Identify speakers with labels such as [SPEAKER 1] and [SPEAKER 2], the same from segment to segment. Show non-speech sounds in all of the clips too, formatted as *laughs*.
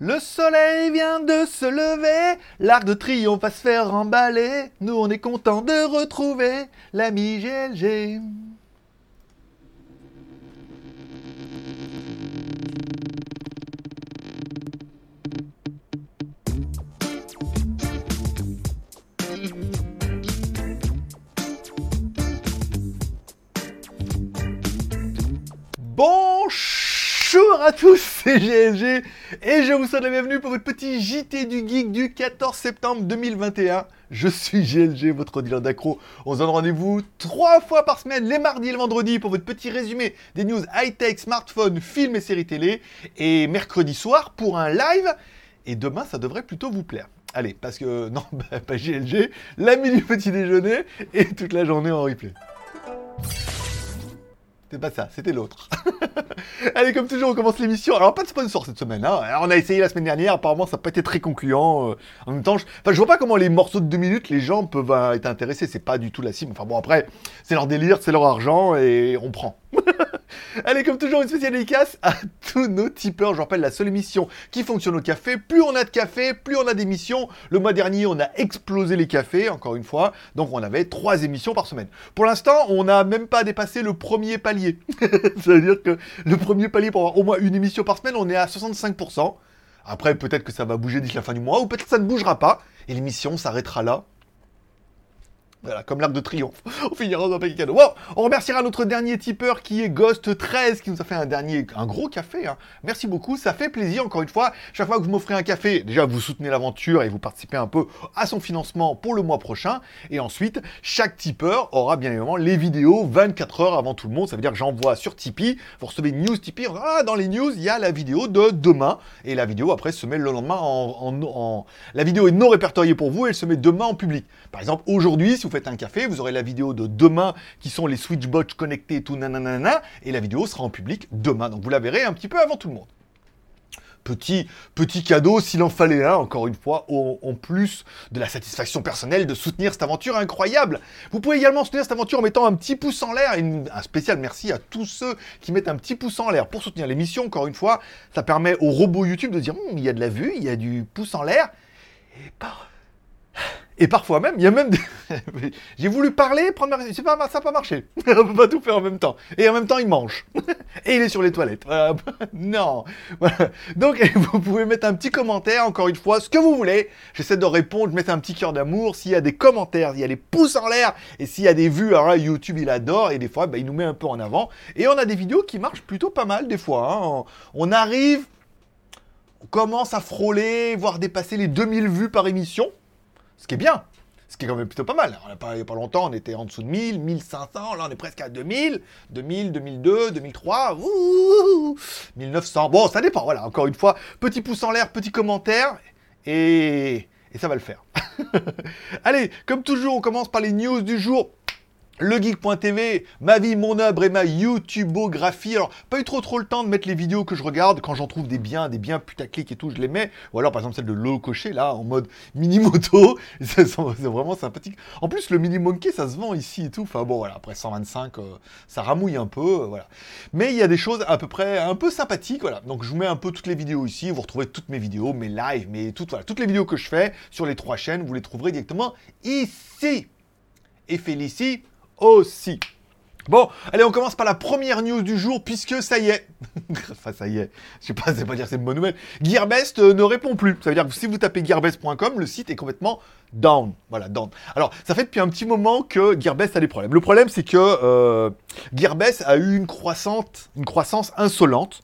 [SPEAKER 1] Le soleil vient de se lever, l'arc de triomphe va se faire emballer. Nous, on est content de retrouver l'ami GLG. À tous, *laughs* c'est GLG et je vous souhaite la bienvenue pour votre petit JT du Geek du 14 septembre 2021. Je suis GLG, votre dealer d'accro. On se donne rendez-vous trois fois par semaine, les mardis et le vendredi, pour votre petit résumé des news high-tech, smartphones, films et séries télé. Et mercredi soir pour un live. Et demain, ça devrait plutôt vous plaire. Allez, parce que, *laughs* non, bah, pas GLG, l'ami du petit déjeuner et toute la journée en replay. C'est pas ça, c'était l'autre. *laughs* Allez, comme toujours, on commence l'émission. Alors, pas de sponsor cette semaine. Hein. Alors, on a essayé la semaine dernière, apparemment, ça n'a pas été très concluant. Euh, en même temps, je vois pas comment les morceaux de deux minutes, les gens peuvent euh, être intéressés. C'est pas du tout la cible. Enfin, bon, après, c'est leur délire, c'est leur argent et on prend. *laughs* Allez, comme toujours, une spéciale dédicace à tous nos tipeurs. Je rappelle, la seule émission qui fonctionne au café. Plus on a de café, plus on a d'émissions. Le mois dernier, on a explosé les cafés, encore une fois. Donc, on avait trois émissions par semaine. Pour l'instant, on n'a même pas dépassé le premier palier. *laughs* Ça veut dire que le premier palier pour avoir au moins une émission par semaine, on est à 65%. Après, peut-être que ça va bouger d'ici la fin du mois, ou peut-être que ça ne bougera pas, et l'émission s'arrêtera là. Voilà, comme l'arc de triomphe. *laughs* On finira dans un paquet cadeau. Bon, on remerciera notre dernier tipeur qui est Ghost13 qui nous a fait un dernier, un gros café. Hein. Merci beaucoup, ça fait plaisir encore une fois. Chaque fois que vous m'offrez un café, déjà vous soutenez l'aventure et vous participez un peu à son financement pour le mois prochain. Et ensuite, chaque tipeur aura bien évidemment les vidéos 24 heures avant tout le monde. Ça veut dire que j'envoie sur Tipeee. Vous recevez une news Tipeee. Ah, dans les news, il y a la vidéo de demain. Et la vidéo après se met le lendemain en, en... La vidéo est non répertoriée pour vous et elle se met demain en public. Par exemple, aujourd'hui, si vous un café, vous aurez la vidéo de demain qui sont les switchbots connectés tout nanana, et la vidéo sera en public demain. Donc vous la verrez un petit peu avant tout le monde. Petit, petit cadeau s'il en fallait un, encore une fois, en plus de la satisfaction personnelle de soutenir cette aventure incroyable. Vous pouvez également soutenir cette aventure en mettant un petit pouce en l'air, un spécial merci à tous ceux qui mettent un petit pouce en l'air pour soutenir l'émission, encore une fois, ça permet au robot YouTube de dire, hum, il y a de la vue, il y a du pouce en l'air, et par... Et parfois même, il y a même des... *laughs* J'ai voulu parler, prendre ma... Pas, ça n'a pas marché. *laughs* On peut pas tout faire en même temps. Et en même temps, il mange. *laughs* Et il est sur les toilettes. non. Donc, vous pouvez mettre un petit commentaire, encore une fois, ce que vous voulez. J'essaie de répondre, je mets un petit cœur d'amour. S'il y a des commentaires, il y a des pouces en l'air. Et s'il y a des vues, alors là, YouTube, il adore. Et des fois, bah, il nous met un peu en avant. Et on a des vidéos qui marchent plutôt pas mal, des fois. Hein. On arrive... On commence à frôler, voire dépasser les 2000 vues par émission. Ce qui est bien. Ce qui est quand même plutôt pas mal. Il n'y a pas longtemps, on était en dessous de 1000, 1500. Là, on est presque à 2000. 2000, 2002, 2003. Ouh, 1900. Bon, ça dépend. Voilà, encore une fois, petit pouce en l'air, petit commentaire. Et ça va le faire. *laughs* Allez, comme toujours, on commence par les news du jour legeek.tv, ma vie, mon œuvre et ma YouTubeographie. Alors, pas eu trop trop le temps de mettre les vidéos que je regarde. Quand j'en trouve des biens, des biens putaclic et tout, je les mets. Ou alors, par exemple, celle de Lolo Cocher, là, en mode mini-moto. *laughs* C'est vraiment sympathique. En plus, le mini-monkey, ça se vend ici et tout. Enfin bon, voilà, après 125, euh, ça ramouille un peu, euh, voilà. Mais il y a des choses à peu près un peu sympathiques, voilà. Donc, je vous mets un peu toutes les vidéos ici. Vous retrouvez toutes mes vidéos, mes lives, mes toutes, voilà, toutes les vidéos que je fais sur les trois chaînes. Vous les trouverez directement ici. Et Félicie aussi. Bon, allez, on commence par la première news du jour, puisque ça y est. *laughs* enfin, ça y est. Je sais pas, c'est pas dire c'est une bonne nouvelle. Gearbest euh, ne répond plus. Ça veut dire que si vous tapez gearbest.com, le site est complètement down. Voilà, down. Alors, ça fait depuis un petit moment que Gearbest a des problèmes. Le problème, c'est que euh, Gearbest a eu une croissance, une croissance insolente.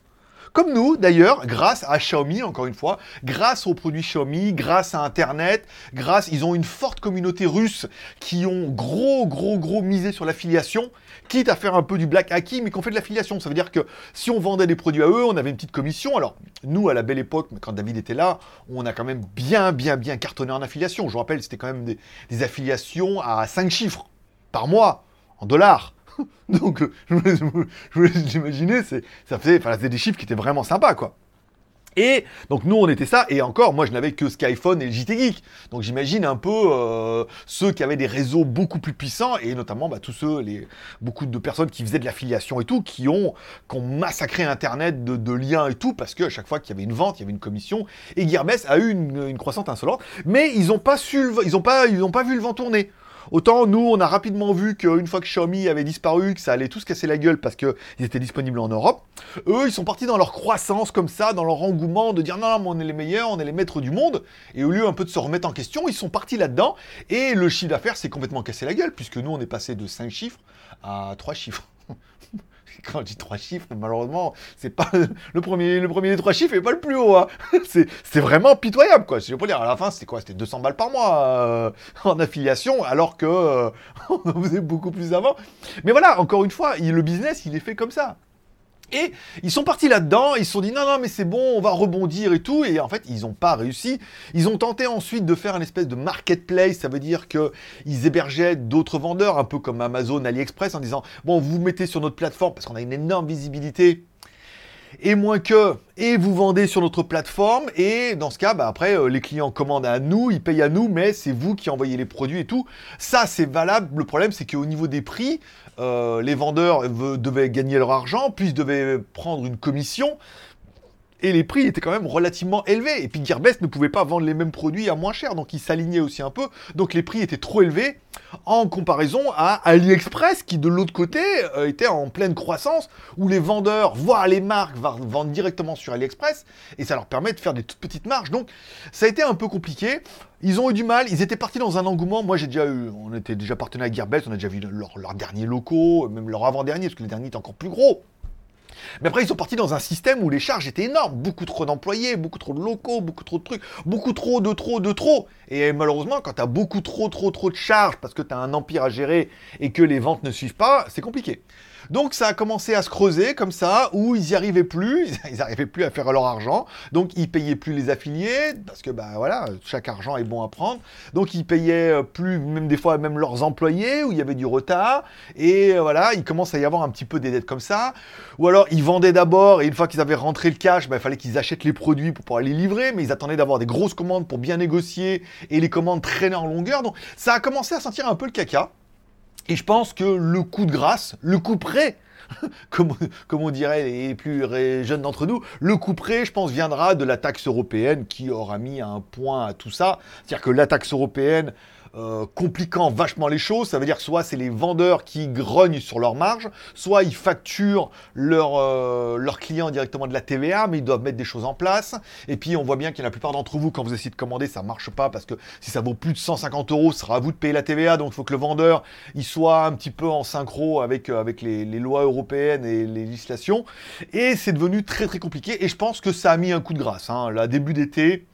[SPEAKER 1] Comme nous, d'ailleurs, grâce à Xiaomi, encore une fois, grâce aux produits Xiaomi, grâce à Internet, grâce, ils ont une forte communauté russe qui ont gros, gros, gros misé sur l'affiliation, quitte à faire un peu du black hacking, mais qu'on fait de l'affiliation. Ça veut dire que si on vendait des produits à eux, on avait une petite commission. Alors, nous, à la belle époque, quand David était là, on a quand même bien, bien, bien cartonné en affiliation. Je vous rappelle, c'était quand même des, des affiliations à 5 chiffres par mois, en dollars. *laughs* Donc, je vous laisse imaginer, ça faisait, enfin, des chiffres qui étaient vraiment sympas, quoi. Et donc nous on était ça, et encore moi je n'avais que Skyphone et JT Geek. Donc j'imagine un peu euh, ceux qui avaient des réseaux beaucoup plus puissants, et notamment bah, tous ceux, beaucoup de personnes qui faisaient de l'affiliation et tout, qui ont, qui ont massacré Internet de, liens et tout, parce qu'à chaque fois qu'il y avait une vente, il y avait une commission, et Gearbest a eu une, croissance insolente, mais ils n'ont pas, pas vu le vent tourner. Autant nous, on a rapidement vu qu'une fois que Xiaomi avait disparu, que ça allait tout se casser la gueule parce qu'ils étaient disponibles en Europe, eux, ils sont partis dans leur croissance comme ça, dans leur engouement de dire non, non, on est les meilleurs, on est les maîtres du monde. Et au lieu un peu de se remettre en question, ils sont partis là-dedans. Et le chiffre d'affaires s'est complètement cassé la gueule puisque nous, on est passé de 5 chiffres à 3 chiffres. *laughs* *laughs* quand je dis trois chiffres, malheureusement, c'est pas le premier, le premier des trois chiffres et pas le plus haut. Hein. *laughs* C'est vraiment pitoyable, quoi. Je peux dire, à la fin, c'était quoi? C'était 200 balles par mois euh, *laughs* en affiliation, alors que euh, on en faisait beaucoup plus avant. Mais voilà, encore une fois, le business, il est fait comme ça. Et ils sont partis là-dedans, ils se sont dit non, non, mais c'est bon, on va rebondir et tout. Et en fait, ils n'ont pas réussi. Ils ont tenté ensuite de faire un espèce de marketplace, ça veut dire qu'ils hébergeaient d'autres vendeurs, un peu comme Amazon, AliExpress, en disant bon, vous mettez sur notre plateforme parce qu'on a une énorme visibilité et moins que, et vous vendez sur notre plateforme, et dans ce cas, bah, après, euh, les clients commandent à nous, ils payent à nous, mais c'est vous qui envoyez les produits et tout. Ça, c'est valable. Le problème, c'est qu'au niveau des prix, euh, les vendeurs devaient gagner leur argent, puis ils devaient prendre une commission et les prix étaient quand même relativement élevés. Et puis Gearbest ne pouvait pas vendre les mêmes produits à moins cher, donc il s'alignait aussi un peu. Donc les prix étaient trop élevés en comparaison à AliExpress qui de l'autre côté euh, était en pleine croissance, où les vendeurs, voire les marques, vendent directement sur AliExpress, et ça leur permet de faire des toutes petites marges. Donc ça a été un peu compliqué. Ils ont eu du mal, ils étaient partis dans un engouement. Moi j'ai déjà eu, on était déjà partenaire avec Gearbest, on a déjà vu leurs derniers locaux, même leur avant-dernier, parce que les derniers étaient encore plus gros. Mais après, ils sont partis dans un système où les charges étaient énormes. Beaucoup trop d'employés, beaucoup trop de locaux, beaucoup trop de trucs, beaucoup trop de trop de trop. Et malheureusement, quand tu as beaucoup trop, trop, trop de charges parce que tu as un empire à gérer et que les ventes ne suivent pas, c'est compliqué. Donc ça a commencé à se creuser comme ça, où ils n'y arrivaient plus, *laughs* ils n'arrivaient plus à faire leur argent, donc ils payaient plus les affiliés, parce que bah voilà, chaque argent est bon à prendre, donc ils payaient euh, plus, même des fois même leurs employés, où il y avait du retard, et euh, voilà, il commence à y avoir un petit peu des dettes comme ça, ou alors ils vendaient d'abord, et une fois qu'ils avaient rentré le cash, bah, il fallait qu'ils achètent les produits pour pouvoir les livrer, mais ils attendaient d'avoir des grosses commandes pour bien négocier, et les commandes traînaient en longueur, donc ça a commencé à sentir un peu le caca. Et je pense que le coup de grâce, le coup près, *laughs* comme, on dirait les plus jeunes d'entre nous, le coup près, je pense, viendra de la taxe européenne qui aura mis un point à tout ça. C'est-à-dire que la taxe européenne euh, compliquant vachement les choses. Ça veut dire soit c'est les vendeurs qui grognent sur leur marge, soit ils facturent euh, leurs clients directement de la TVA, mais ils doivent mettre des choses en place. Et puis on voit bien qu'il y a la plupart d'entre vous, quand vous essayez de commander, ça marche pas parce que si ça vaut plus de 150 euros, ce sera à vous de payer la TVA. Donc il faut que le vendeur il soit un petit peu en synchro avec, euh, avec les, lois européennes et les législations. Et c'est devenu très très compliqué. Et je pense que ça a mis un coup de grâce. Hein. Là, début d'été,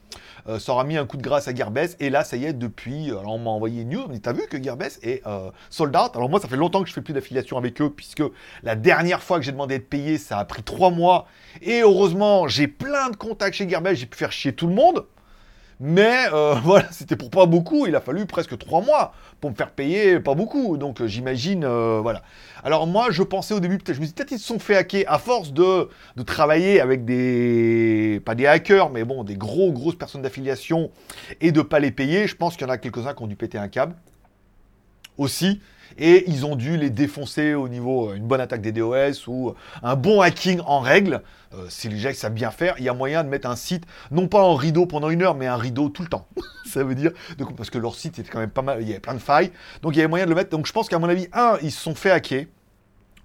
[SPEAKER 1] euh, ça aura mis un coup de grâce à Gearbest. Et là, ça y est, depuis, euh, alors on m'a envoyé une news, on T'as vu que Gearbest est euh, sold out Alors moi, ça fait longtemps que je fais plus d'affiliation avec eux, puisque la dernière fois que j'ai demandé d'être payé, ça a pris trois mois. Et heureusement, j'ai plein de contacts chez Gearbest, j'ai pu faire chier tout le monde. Mais euh, *laughs* voilà, c'était pour pas beaucoup. Il a fallu presque trois mois pour me faire payer pas beaucoup. Donc euh, j'imagine, euh, voilà. Alors moi, je pensais au début, peut-être, je me dit, peut-être ils se sont fait hacker à force de, de travailler avec des, pas des hackers, mais bon, des gros, grosses personnes d'affiliation et de pas les payer. Je pense qu'il y en a quelques-uns qui ont dû péter un câble aussi et ils ont dû les défoncer au niveau une bonne attaque des DOS ou un bon hacking en règle. Euh, si les gens savent bien faire, il y a moyen de mettre un site, non pas en rideau pendant une heure, mais un rideau tout le temps. *laughs* ça veut dire, parce que leur site était quand même pas mal, il y avait plein de failles, donc il y avait moyen de le mettre. Donc je pense qu'à mon avis, un, ils se sont fait hacker,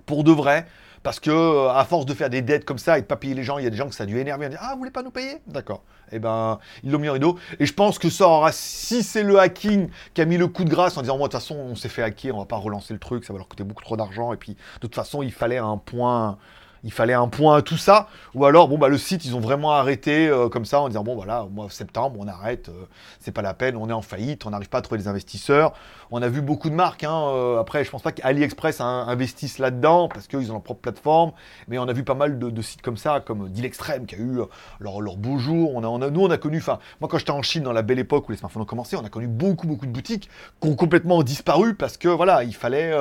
[SPEAKER 1] pour de vrai, parce que euh, à force de faire des dettes comme ça et de pas payer les gens, il y a des gens que ça a dû énerver. Dire, ah, vous voulez pas nous payer? D'accord. Eh ben, ils l'ont mis en rideau. Et je pense que ça aura, si c'est le hacking qui a mis le coup de grâce en disant, moi, de toute façon, on s'est fait hacker, on va pas relancer le truc, ça va leur coûter beaucoup trop d'argent. Et puis, de toute façon, il fallait un point il fallait un point à tout ça, ou alors bon bah le site ils ont vraiment arrêté euh, comme ça en disant bon voilà au mois de septembre on arrête, euh, c'est pas la peine, on est en faillite, on n'arrive pas à trouver des investisseurs. On a vu beaucoup de marques, hein, euh, après je pense pas qu'AliExpress investisse là-dedans parce qu'ils ont leur propre plateforme, mais on a vu pas mal de, sites comme ça, comme Deal qui a eu leur, leur beau jour. On a, nous on a connu, moi quand j'étais en Chine dans la belle époque où les smartphones ont commencé, on a connu beaucoup beaucoup de boutiques qui ont complètement disparu parce que voilà il fallait,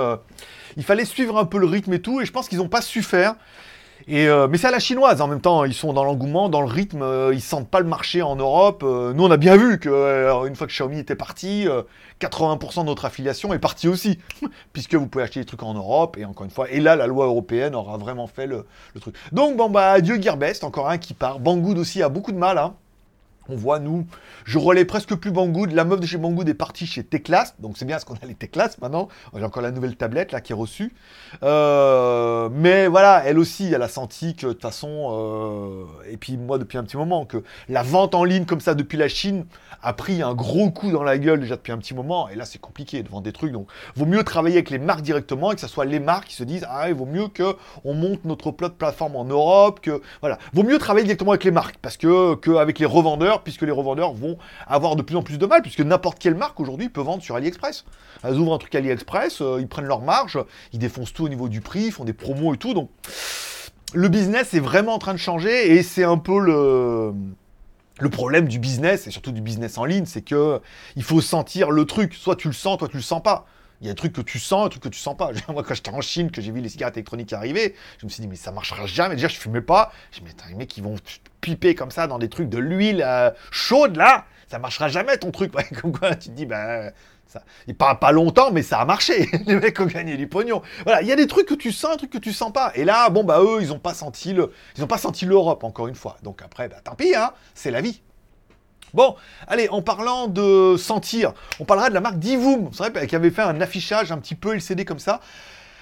[SPEAKER 1] il fallait suivre un peu le rythme et tout, et je pense qu'ils n'ont pas su faire. Et euh, mais c'est à la chinoise en même temps, ils sont dans l'engouement, dans le rythme, euh, ils sentent pas le marché en Europe. Euh, nous on a bien vu que une fois que Xiaomi était parti, 80% de notre affiliation est partie aussi, *laughs* puisque vous pouvez acheter des trucs en Europe et encore une fois, et là la loi européenne aura vraiment fait le, truc. Donc bon bah adieu Gearbest, encore un qui part. Banggood aussi a beaucoup de mal. Hein. On voit, nous, je relais presque plus Banggood. La meuf de chez Banggood est partie chez Teclas. Donc c'est bien parce qu'on a les Teclas maintenant. J'ai encore la nouvelle tablette là qui est reçue. Euh, mais voilà, elle aussi, elle a senti que de toute façon, euh, et puis moi depuis un petit moment, que la vente en ligne comme ça depuis la Chine a pris un gros coup dans la gueule déjà depuis un petit moment. Et là, c'est compliqué de vendre des trucs. Donc, vaut mieux travailler avec les marques directement et que ce soit les marques qui se disent Ah, il vaut mieux que on monte notre plateforme en Europe. Que voilà, vaut mieux travailler directement avec les marques parce que qu'avec les revendeurs, puisque les revendeurs vont avoir de plus en plus de mal, puisque n'importe quelle marque aujourd'hui peut vendre sur AliExpress. Elles ouvrent un truc AliExpress, euh, ils prennent leur marge, ils défoncent tout au niveau du prix, ils font des promos et tout. Donc, le business est vraiment en train de changer et c'est un peu le problème du business, et surtout du business en ligne, c'est que il faut sentir le truc. Soit tu le sens, toi tu le sens pas. Il y a des trucs que tu sens, des trucs que tu sens pas. *laughs* Moi, quand j'étais en Chine, que j'ai vu les cigarettes électroniques arriver, je me suis dit, mais ça marchera jamais. Déjà, je fumais pas. Je me suis dit, les mecs, vont piper comme ça dans des trucs de l'huile euh, chaude, là. Ça marchera jamais ton truc. *laughs* comme quoi, tu te dis, bah, ça, et pas, pas longtemps, mais ça a marché. *laughs* Les mecs ont gagné du pognon. Voilà, il y a des trucs que tu sens, des trucs que tu sens pas. Et là, bon, bah, eux, ils ont pas senti l'Europe, encore une fois. Donc après, bah, tant pis, hein, c'est la vie. Bon, allez, en parlant de sentir, on parlera de la marque Divoom. Qu'elle avait fait un affichage un petit peu LCD comme ça.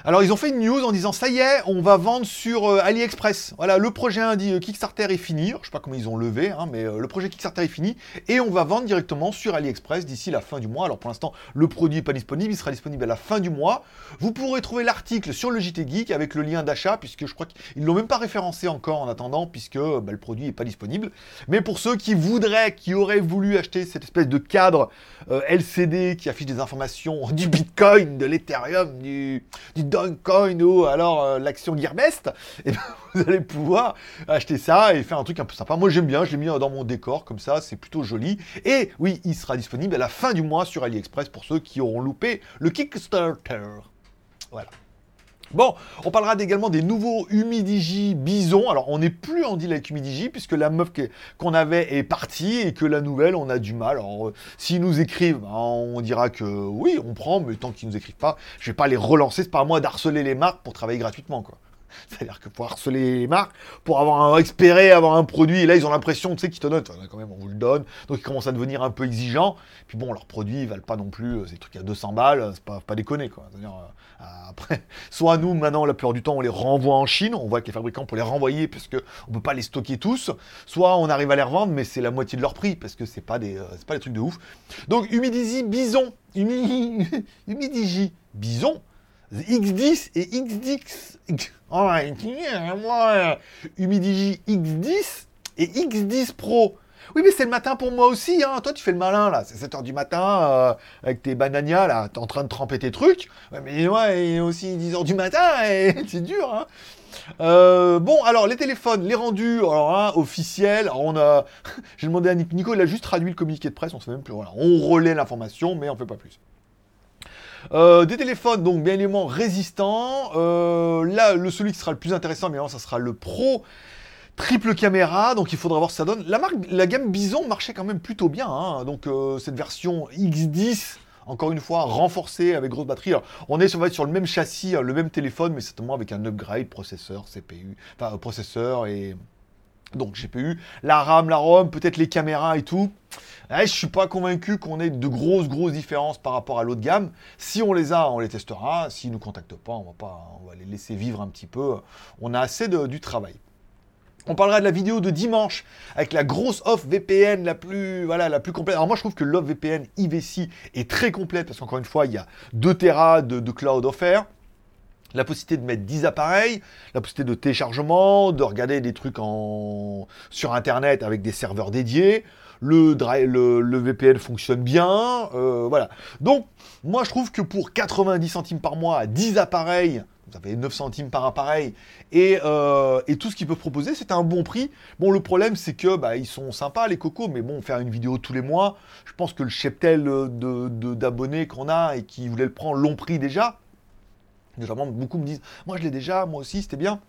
[SPEAKER 1] Alors ils ont fait une news en disant ça y est, on va vendre sur euh, AliExpress. Voilà, le projet dit euh, Kickstarter est fini. Je sais pas comment ils ont levé, hein, mais euh, le projet Kickstarter est fini et on va vendre directement sur AliExpress d'ici la fin du mois. Alors pour l'instant, le produit n'est pas disponible, il sera disponible à la fin du mois. Vous pourrez trouver l'article sur le JT Geek avec le lien d'achat puisque je crois qu'ils l'ont même pas référencé encore en attendant puisque bah, le produit n'est pas disponible. Mais pour ceux qui voudraient, qui auraient voulu acheter cette espèce de cadre LCD qui affiche des informations *laughs* du Bitcoin, de l'Ethereum, du Dogecoin ou alors euh, l'action Gearbest, *laughs* et ben, vous allez pouvoir acheter ça et faire un truc un peu sympa. Moi j'aime bien, je l'ai mis dans mon décor comme ça, c'est plutôt joli. Et oui, il sera disponible à la fin du mois sur AliExpress pour ceux qui auront loupé le Kickstarter. Voilà. Bon, on parlera également des nouveaux Humidigi Bison. Alors, on n'est plus en deal avec Humidigi, puisque la meuf qu'on avait est partie, et que la nouvelle, on a du mal. Alors, euh, s'ils nous écrivent, ben, on dira que oui, on prend, mais tant qu'ils nous écrivent pas, je vais pas les relancer. C'est pas moi d'harceler les marques pour travailler gratuitement, quoi. *laughs* C'est-à-dire que pour harceler les marques, pour avoir un expéré, avoir un produit, et là ils ont l'impression, tu sais, qu'ils te donnent, quand même, on vous le donne, donc ils commencent à devenir un peu exigeants. Puis bon, leurs produits ils valent pas non plus, euh, ces trucs à 200 balles, c'est pas, pas déconner quoi. C'est-à-dire, euh, après, *laughs* soit nous maintenant, la plupart du temps, on les renvoie en Chine, on voit que les fabricants pour les renvoyer parce on peut pas les stocker tous, soit on arrive à les revendre, mais c'est la moitié de leur prix parce que c'est pas des, euh, pas des trucs de ouf. Donc Humidigi Bison, *laughs* Humidigi Bison, X10 et X10. *laughs* Oh, Humidigi X10 et X10 Pro. Oui, mais c'est le matin pour moi aussi, hein. Toi, tu fais le malin, là. C'est 7h du matin, euh, avec tes bananias, là. T'es en train de tremper tes trucs. mais moi, il est aussi 10h du matin, et *laughs* c'est dur, hein. Euh, bon, alors, les téléphones, les rendus, alors, hein, officiels. Alors, on a... *laughs* J'ai demandé à Nico, il a juste traduit le communiqué de presse, on sait même plus. Voilà. On relaie l'information, mais on fait pas plus. Euh, des téléphones donc bien évidemment résistants. Euh, là, le celui qui sera le plus intéressant, bien ça sera le Pro triple caméra, donc il faudra voir ce que ça donne. La, marque, la gamme Bison marchait quand même plutôt bien, hein. donc euh, cette version X10, encore une fois, renforcée avec grosse batterie. on est sur, sur le même châssis, le même téléphone, mais certainement avec un upgrade processeur, CPU, enfin processeur et donc GPU, la RAM, la ROM, peut-être les caméras et tout. Je je suis pas convaincu qu'on ait de grosses grosses différences par rapport à l'autre gamme. Si on les a, on les testera. S'ils nous contactent pas, on va pas, on va les laisser vivre un petit peu. On a assez de, du travail. On parlera de la vidéo de dimanche avec la grosse off VPN la plus, voilà, la plus complète. Alors moi je trouve que l'off VPN IVC est très complète parce qu'encore une fois il y a 2 Tera de, de cloud offert la possibilité de mettre 10 appareils, la possibilité de téléchargement, de regarder des trucs en... sur Internet avec des serveurs dédiés. Le, VPN fonctionne bien, euh, voilà. Donc, moi, je trouve que pour 90 centimes par mois, 10 appareils, ça fait 9 centimes par appareil, et, euh, tout ce qu'ils peuvent proposer, c'est un bon prix. Bon, le problème, c'est que bah, ils sont sympas, les cocos, mais bon, faire une vidéo tous les mois, je pense que le cheptel d'abonnés de, qu'on a et qui voulait le prendre long prix déjà, Généralement, beaucoup me disent Moi, je l'ai déjà, moi aussi, c'était bien.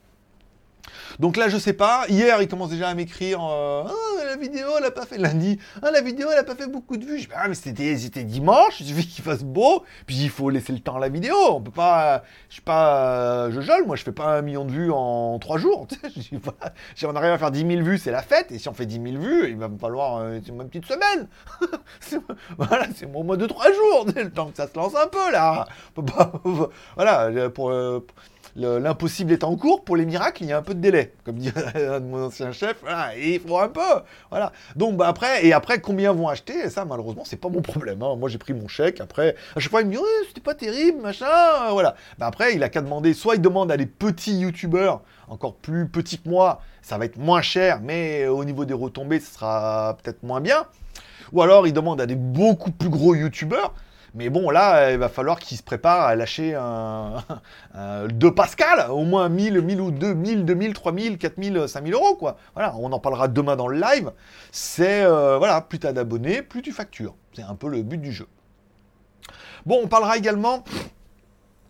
[SPEAKER 1] Donc là, je sais pas. Hier, il commence déjà à m'écrire euh, Ah, la vidéo, elle a pas fait lundi. Ah, la vidéo, elle a pas fait beaucoup de vues. Je dis, ah, mais c'était, c'était dimanche. Il suffit qu'il fasse beau. Puis il faut laisser le temps à la vidéo. On peut pas. Je suis pas. Je jole. Moi, je fais pas un million de vues en trois jours. *laughs* si on arrive à faire 10 000 vues, c'est la fête. Et si on fait 10 000 vues, il va me falloir euh, une petite semaine. *laughs* voilà, c'est mon mois de trois jours. *laughs* Le temps que ça se lance un peu là. voilà, pour. Euh, l'impossible est en cours, pour les miracles, il y a un peu de délai. Comme dirait *laughs* mon ancien chef, il faut un peu. Voilà. Donc bah, après, et après, combien vont acheter? Ça, malheureusement, c'est pas mon problème. Hein. Moi, j'ai pris mon chèque. Après, à chaque fois, il me dit, c'était pas terrible, machin. Voilà. Bah, après, il a qu'à demander, soit il demande à des petits youtubeurs, encore plus petits que moi, ça va être moins cher, mais au niveau des retombées, ce sera peut-être moins bien. Ou alors, il demande à des beaucoup plus gros youtubeurs. Mais bon, là, il va falloir qu'il se prépare à lâcher un, *laughs* de Pascal, au moins 1000, 1000 ou 2000, 2000, 3000, 4000, 5000 euros, quoi. Voilà, on en parlera demain dans le live. C'est, euh, voilà, plus t'as d'abonnés, plus tu factures. C'est un peu le but du jeu. Bon, on parlera également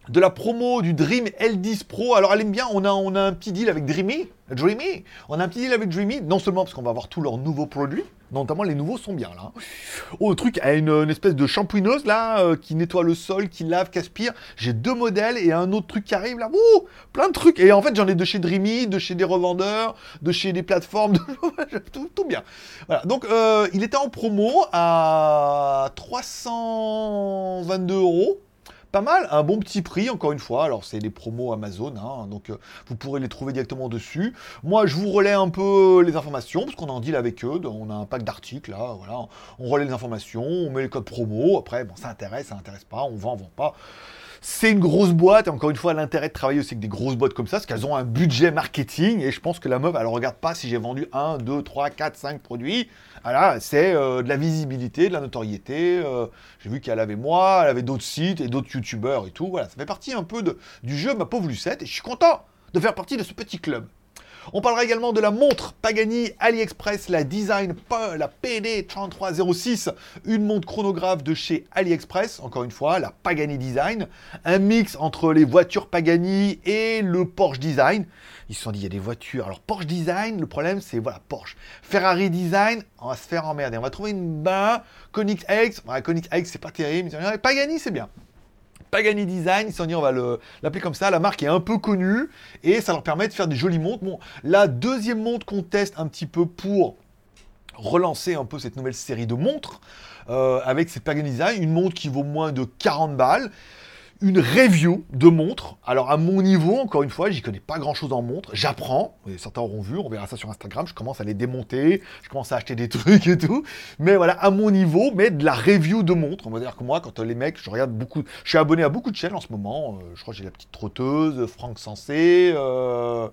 [SPEAKER 1] de la promo du Dream L10 Pro. Alors elle aime bien, on a, on a un petit deal avec Dreamy. Dreamy. On a un petit deal avec Dreamy, non seulement parce qu'on va avoir tous leurs nouveaux produits, notamment les nouveaux sont bien là. Oh, le truc a une, espèce de shampooineuse là, euh, qui nettoie le sol, qui lave, qui aspire. J'ai deux modèles et un autre truc qui arrive là. Ouh, plein de trucs. Et en fait, j'en ai de chez Dreamy, de chez des revendeurs, de chez des plateformes, *laughs* tout, tout, bien. Voilà. Donc, euh, il était en promo à 322 euros pas mal, un bon petit prix, encore une fois. Alors, c'est des promos Amazon, hein, donc euh, vous pourrez les trouver directement dessus. Moi, je vous relais un peu les informations, parce qu'on en deal avec eux. On a un pack d'articles, là, voilà. On relaie les informations, on met les codes promo. Après, bon, ça intéresse, ça intéresse pas, on vend, on vend pas. C'est une grosse boîte, et encore une fois, l'intérêt de travailler aussi avec des grosses boîtes comme ça, c'est qu'elles ont un budget marketing, et je pense que la meuf, elle regarde pas si j'ai vendu 1, 2, 3, 4, 5 produits. Voilà, c'est euh, de la visibilité, de la notoriété. Euh, j'ai vu qu'elle avait moi, elle avait d'autres sites et d'autres youtubeurs et tout. Voilà, ça fait partie un peu du jeu, ma pauvre Lucette, et je suis content de faire partie de ce petit club. On parlera également de la montre Pagani AliExpress, la Design, la PD 3306, une montre chronographe de chez AliExpress, encore une fois, la Pagani Design, un mix entre les voitures Pagani et le Porsche Design. Ils se sont dit, il y a des voitures. Alors, Porsche Design, le problème, c'est, voilà, Porsche. Ferrari Design, on va se faire emmerder. On va trouver une bain. Koenigsegg, ouais, Koenigsegg, c'est pas terrible. Pagani, c'est bien. Pagani Design, ils sont dit on va l'appeler comme ça, la marque est un peu connue et ça leur permet de faire des jolies montres. Bon, la deuxième montre qu'on teste un petit peu pour relancer un peu cette nouvelle série de montres euh, avec cette Pagani Design, une montre qui vaut moins de 40 balles une review de montres. Alors à mon niveau, encore une fois, j'y connais pas grand chose en montres. J'apprends. Certains auront vu, on verra ça sur Instagram. Je commence à les démonter, je commence à acheter des *laughs* trucs et tout. Mais voilà, à mon niveau, mais de la review de montres. On va dire que moi, quand les mecs, je regarde beaucoup. Je suis abonné à beaucoup de chaînes en ce moment. Euh, je crois que j'ai la petite trotteuse, Franck Sensé. Euh,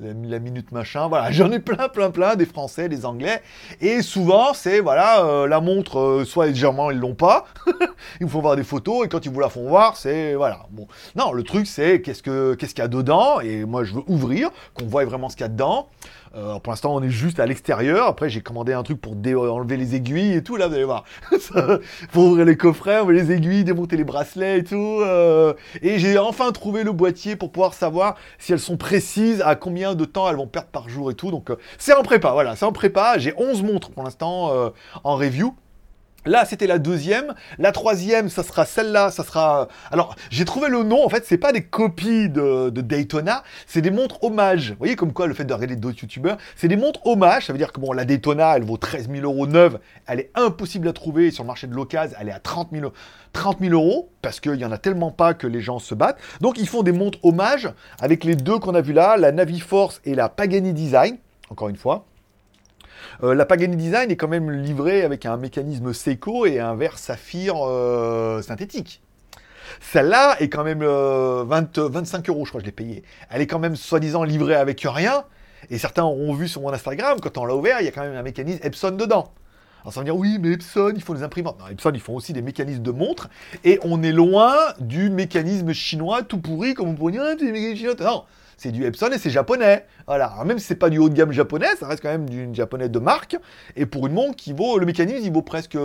[SPEAKER 1] la, minute machin, voilà, *laughs* j'en ai plein, plein, plein, des Français, des Anglais, et souvent c'est, voilà, euh, la montre, euh, soit légèrement ils l'ont pas, *laughs* ils me font voir des photos, et quand ils vous la font voir, c'est, voilà, bon. Non, le truc c'est, qu'est-ce que qu'est-ce qu'il y a dedans, et moi je veux ouvrir, qu'on voit vraiment ce qu'il y a dedans, euh, pour l'instant, on est juste à l'extérieur. Après, j'ai commandé un truc pour enlever les aiguilles et tout. Là, vous allez voir. *laughs* pour ouvrir les coffrets, enlever les aiguilles, démonter les bracelets et tout. Euh. Et j'ai enfin trouvé le boîtier pour pouvoir savoir si elles sont précises, à combien de temps elles vont perdre par jour et tout. Donc, euh, c'est en prépa. Voilà, c'est en prépa. J'ai 11 montres pour l'instant en review. Là, c'était la deuxième. La troisième, ça sera celle-là. Ça sera. Alors, j'ai trouvé le nom. En fait, c'est pas des copies de, Daytona. C'est des montres hommages. Vous voyez, comme quoi, le fait de regarder d'autres youtubeurs, c'est des montres hommages. Ça veut dire que bon, la Daytona, elle vaut 13 000 euros neuve. Elle est impossible à trouver sur le marché de l'occasion. Elle est à 30 000, 30 000 euros parce qu'il y en a tellement pas que les gens se battent. Donc, ils font des montres hommages avec les deux qu'on a vu là, la Navi Force et la Pagani Design. Encore une fois. Euh, la Pagani Design est quand même livrée avec un mécanisme Seiko et un verre saphir euh, synthétique. Celle-là est quand même 20, euh, 25 euros, je crois que je l'ai payée. Elle est quand même soi-disant livrée avec rien. Et certains auront vu sur mon Instagram, quand on l'a ouvert, il y a quand même un mécanisme Epson dedans. Alors ça va dire, oui, mais Epson, ils font des imprimantes. Non, Epson, ils font aussi des mécanismes de montres. Et on est loin du mécanisme chinois tout pourri, comme on pourrait dire, ah, chinois. Non, c'est du Epson et c'est japonais. Voilà. même si c'est pas du haut de gamme japonais, ça reste quand même du japonais de marque. Et pour une montre qui vaut, le mécanisme, il vaut presque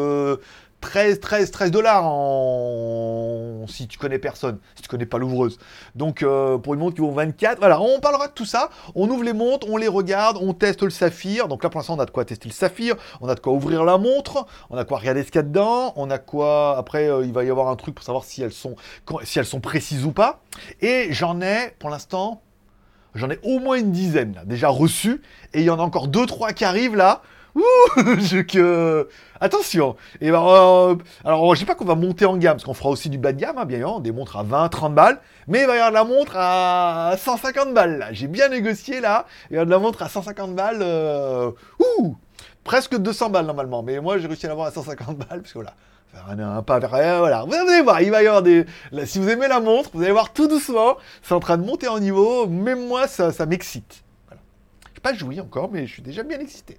[SPEAKER 1] 13, 13, 13 dollars en... si tu connais personne, si tu connais pas l'ouvreuse. Donc euh, pour une montre qui vaut 24, voilà, on parlera de tout ça. On ouvre les montres, on les regarde, on teste le saphir. Donc là pour l'instant on a de quoi tester le saphir, on a de quoi ouvrir la montre, on a quoi regarder ce qu'il y a dedans, on a quoi après euh, il va y avoir un truc pour savoir si elles sont si elles sont précises ou pas. Et j'en ai pour l'instant J'en ai au moins une dizaine déjà reçues, et il y en a encore deux trois qui arrivent là. Ouh, *laughs* je que attention. Et ben, euh, alors je sais pas qu'on va monter en gamme parce qu'on fera aussi du bas de gamme, hein, bien évidemment, des montres à 20, 30 balles, mais il va y avoir de la montre à 150 balles. J'ai bien négocié là. Il y a de la montre à 150 balles. Euh, ouh, presque 200 balles normalement, mais moi j'ai réussi à l'avoir à 150 balles parce que voilà. Un, pas voilà. Vous allez voir, il va y avoir des. si vous aimez la montre, vous allez voir tout doucement, c'est en train de monter en niveau. Même moi, ça, ça m'excite. Voilà. Je pas joué encore, mais je suis déjà bien excité.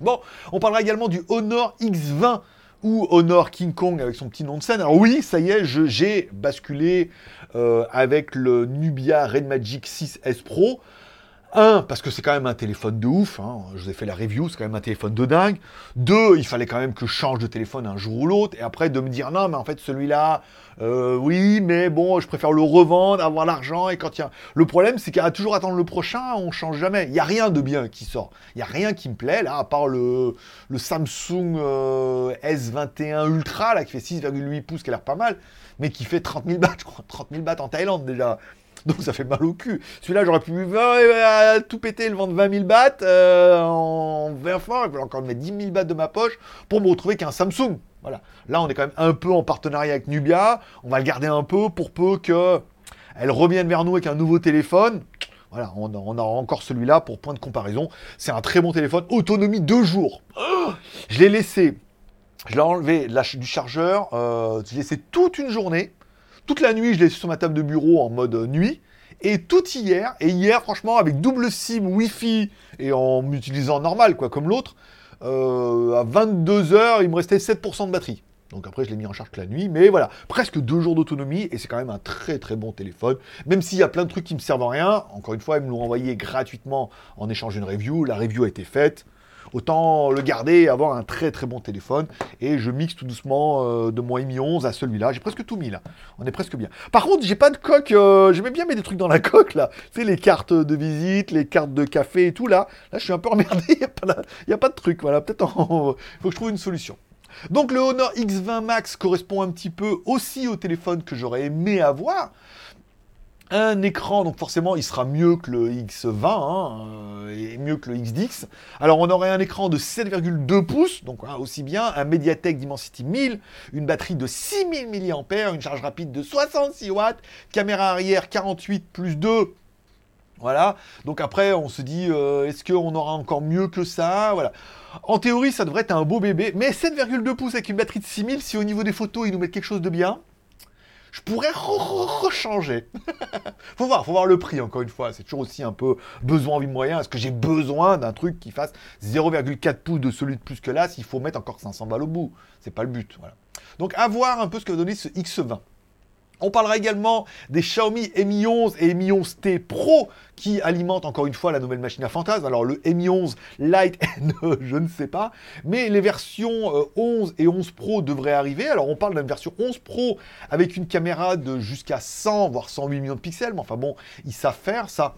[SPEAKER 1] Bon, on parlera également du Honor X20 ou Honor King Kong avec son petit nom de scène. Alors oui, ça y est, j'ai basculé euh, avec le Nubia Red Magic 6S Pro. Un, parce que c'est quand même un téléphone de ouf, hein. je vous ai fait la review, c'est quand même un téléphone de dingue. Deux, il fallait quand même que je change de téléphone un jour ou l'autre. Et après, de me dire, non, mais en fait, celui-là, euh, oui, mais bon, je préfère le revendre, avoir l'argent. Et quand il y a... Le problème, c'est qu'à toujours attendre le prochain, on change jamais. Il n'y a rien de bien qui sort. Il n'y a rien qui me plaît, là, à part le, le Samsung euh, S21 Ultra, là, qui fait 6,8 pouces, qui a l'air pas mal, mais qui fait 30 000 bahts, je crois. 30 000 bahts en Thaïlande, déjà. *laughs* Donc ça fait mal au cul. Celui-là, j'aurais pu tout péter, le vendre 20 000 bahts euh, en 20 francs. Je vais encore mettre 10 000 bahts de ma poche pour me retrouver qu'un Samsung. Voilà. Là, on est quand même un peu en partenariat avec Nubia. On va le garder un peu pour peu que elle revienne vers nous avec un nouveau téléphone. Voilà, on, a encore celui-là pour point de comparaison. C'est un très bon téléphone. Autonomie 2 jours. Oh, je l'ai laissé. Je l'ai enlevé du chargeur. Euh, je l'ai laissé toute une journée. Toute la nuit, je l'ai sur ma table de bureau en mode nuit. Et tout hier, et hier, franchement, avec double SIM, Wi-Fi, et en m'utilisant normal, quoi, comme l'autre, euh, à 22h, il me restait 7% de batterie. Donc après, je l'ai mis en charge la nuit, mais voilà, presque deux jours d'autonomie, et c'est quand même un très très bon téléphone. Même s'il y a plein de trucs qui me servent à rien, encore une fois, ils me l'ont envoyé gratuitement en échange d'une review, la review a été faite, autant le garder et avoir un très très bon téléphone. Et je mixe tout doucement euh, de mon Mi 11 à celui-là. J'ai presque tout mis là. On est presque bien. Par contre, j'ai pas de coque. Euh, j'aimais bien mettre des trucs dans la *laughs* coque là. Tu sais, les cartes de visite, les cartes de café et tout là. Là, je suis un peu emmerdé. *laughs* Il n'y a, pas de truc. Voilà, peut-être faut que je trouve une solution. Donc le Honor X20 Max correspond un petit peu aussi au téléphone que j'aurais aimé avoir un écran, donc forcément il sera mieux que le X20 hein, euh, et mieux que le XDX. Alors on aurait un écran de 7,2 pouces, donc hein, aussi bien, un Mediatek Dimensity 1000, une batterie de 6000 mAh, une charge rapide de 66 watts, caméra arrière 48 plus 2. Voilà, donc après on se dit, euh, est-ce qu'on aura encore mieux que ça? Voilà. En théorie ça devrait être un beau bébé, mais 7,2 pouces avec une batterie de 6000, si au niveau des photos ils nous mettent quelque chose de bien, je pourrais rechanger. *laughs* faut voir, faut voir le prix, encore une fois. C'est toujours aussi un peu besoin, envie, moyen. Est-ce que j'ai besoin d'un truc qui fasse 0,4 pouces de celui de plus que là s'il faut mettre encore 500 balles au bout? C'est pas le but, voilà. Donc, à voir un peu ce que va donner ce X20. On parlera également des Xiaomi Mi 11 et Mi 11T Pro qui alimentent encore une fois la nouvelle machine à fantasme. Alors le Mi 11 Lite, *laughs* je ne sais pas, mais les versions 11 euh, et 11 Pro devraient arriver. Alors on parle d'une version 11 Pro avec une caméra de jusqu'à 100 voire 108 millions de pixels, mais enfin bon, ils savent faire ça.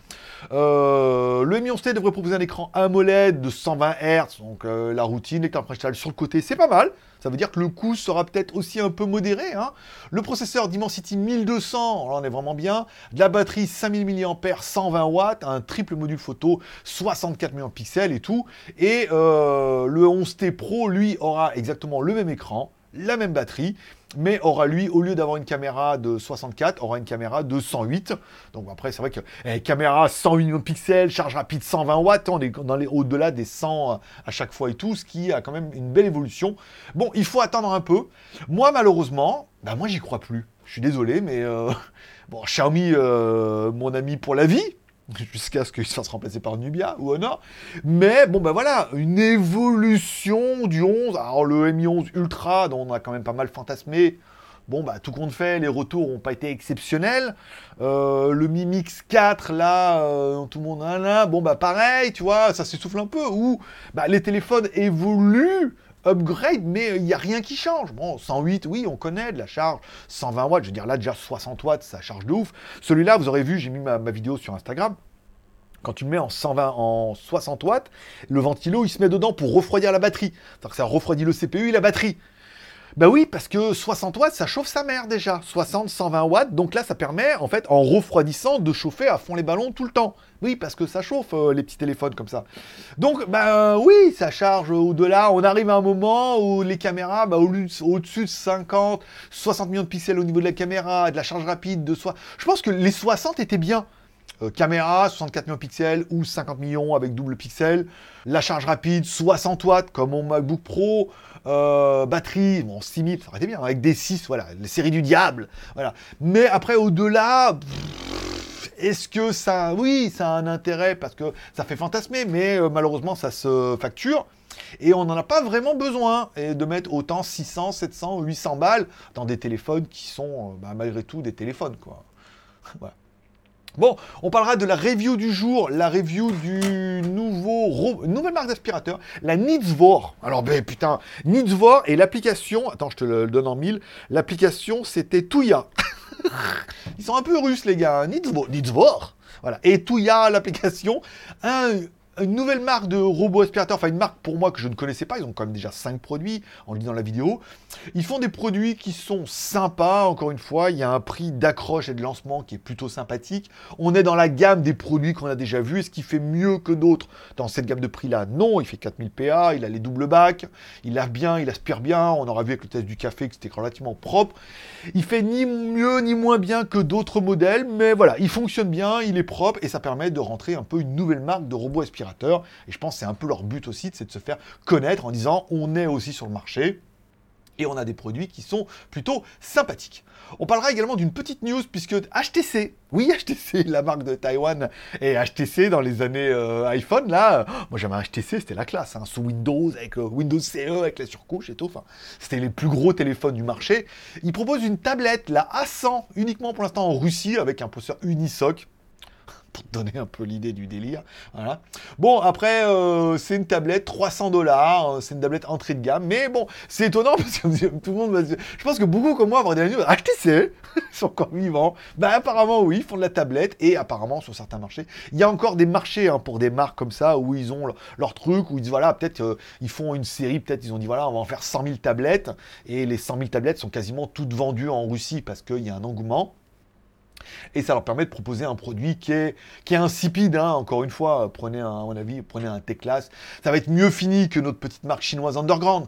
[SPEAKER 1] Euh, le Mi 11T devrait proposer un écran AMOLED de 120 Hz, donc euh, la routine, l'écran principal sur le côté, c'est pas mal. Ça veut dire que le coût sera peut-être aussi un peu modéré. Hein. Le processeur Dimensity 1200, là on est vraiment bien. De la batterie 5000 mAh, 120 watts, un triple module photo, 64 millions de pixels et tout. Et euh, le 11T Pro, lui, aura exactement le même écran, la même batterie, mais aura lui, au lieu d'avoir une caméra de 64, aura une caméra de 108. Donc après, c'est vrai que eh, caméra 108 millions de pixels, charge rapide 120 watts, on est dans les au-delà des 100 à chaque fois et tout, ce qui a quand même une belle évolution. Bon, il faut attendre un peu. Moi, malheureusement, bah moi j'y crois plus. Je suis désolé, mais euh, *laughs* bon, Xiaomi, euh, mon ami pour la vie, *laughs* jusqu'à ce qu'il se fasse remplacer par Nubia ou Honor. Mais bon, ben voilà, une évolution du 11. Alors le Mi 11 Ultra, dont on a quand même pas mal fantasmé. Bon, bah, tout compte fait, les retours n'ont pas été exceptionnels. Euh, le Mi Mix 4, là, euh, tout le monde a là. Bon, bah, pareil, tu vois, ça s'essouffle un peu. Ou bah, les téléphones évoluent upgrade, mais il n'y a rien qui change. Bon, 108, oui, on connaît de la charge. 120 watts, je veux dire, là, déjà 60 watts, ça charge de ouf. Celui-là, vous aurez vu, j'ai mis ma, vidéo sur Instagram. Quand tu le mets en 120, en 60 watts, le ventilo, il se met dedans pour refroidir la batterie. C'est-à-dire que ça refroidit le CPU et la batterie. Bah oui, parce que 60 watts, ça chauffe sa mère déjà. 60, 120 watts, donc là, ça permet, en fait, en refroidissant, de chauffer à fond les ballons tout le temps. Oui, parce que ça chauffe euh, les petits téléphones comme ça. Donc, euh, oui, ça charge au-delà. On arrive à un moment où les caméras, bah, au-dessus de 50, 60 millions de pixels au niveau de la caméra, de la charge rapide, de soi. Je pense que les 60 étaient bien. Euh, caméra, 64 millions de pixels ou 50 millions avec double pixel. La charge rapide, 60 watts comme mon MacBook Pro. Euh, batterie, bon, 6000, ça aurait été bien, avec des 6, voilà, les séries du diable. Voilà. Mais après, au-delà, est-ce que ça. Oui, ça a un intérêt parce que ça fait fantasmer, mais euh, malheureusement, ça se facture. Et on n'en a pas vraiment besoin et de mettre autant 600, 700, 800 balles dans des téléphones qui sont bah, malgré tout des téléphones. Quoi. *laughs* Bon, on parlera de la review du jour, la review du nouveau nouvelle marque d'aspirateur, la Nitzvor. Alors ben putain, Nitzvor et l'application, attends, je te le donne en mille, l'application c'était Touya. *laughs* Ils sont un peu russes les gars, hein. Nitzvor. Voilà, et Touya l'application, un une nouvelle marque de robot aspirateur, enfin une marque pour moi que je ne connaissais pas, ils ont quand même déjà 5 produits, dit dans la vidéo. Ils font des produits qui sont sympas, encore une fois, il y a un prix d'accroche et de lancement qui est plutôt sympathique. On est dans la gamme des produits qu'on a déjà vus, est-ce qu'il fait mieux que d'autres dans cette gamme de prix-là? Non, il fait 4000 PA, il a les doubles bacs, il lave bien, il aspire bien, on aura vu avec le test du café que c'était relativement propre. Il fait ni mieux ni moins bien que d'autres modèles, mais voilà, il fonctionne bien, il est propre et ça permet de rentrer un peu une nouvelle marque de robot Et je pense que c'est un peu leur but aussi, c'est de se faire connaître en disant on est aussi sur le marché et on a des produits qui sont plutôt sympathiques. On parlera également d'une petite news puisque HTC, oui *laughs* HTC, la marque de Taïwan, et HTC dans les années euh, iPhone, là, moi j'avais un HTC, c'était la classe, hein, sous Windows, avec euh, Windows CE, avec la surcouche et tout, enfin, c'était les plus gros téléphones du marché. Ils proposent une tablette, la A100, uniquement pour l'instant en Russie, avec un processeur Unisoc, donner un peu l'idée du délire. Voilà. Bon, après, euh, c'est une tablette, 300 dollars, euh, c'est une tablette entrée de gamme, mais bon, c'est étonnant parce que *laughs* tout le monde va Je pense que beaucoup comme moi, avoir des news, HTC, ils sont encore vivants. Ben apparemment, oui, ils font de la tablette, et apparemment, sur certains marchés, il y a encore des marchés hein, pour des marques comme ça, où ils ont leur, truc, où ils disent, voilà, peut-être euh, ils font une série, peut-être ils ont dit, voilà, on va en faire 100 000 tablettes, et les 100 000 tablettes sont quasiment toutes vendues en Russie parce qu'il y a un engouement. Et ça leur permet de proposer un produit qui est, qui est insipide, hein. encore une fois, prenez un, à mon avis, prenez un T-Class, ça va être mieux fini que notre petite marque chinoise underground.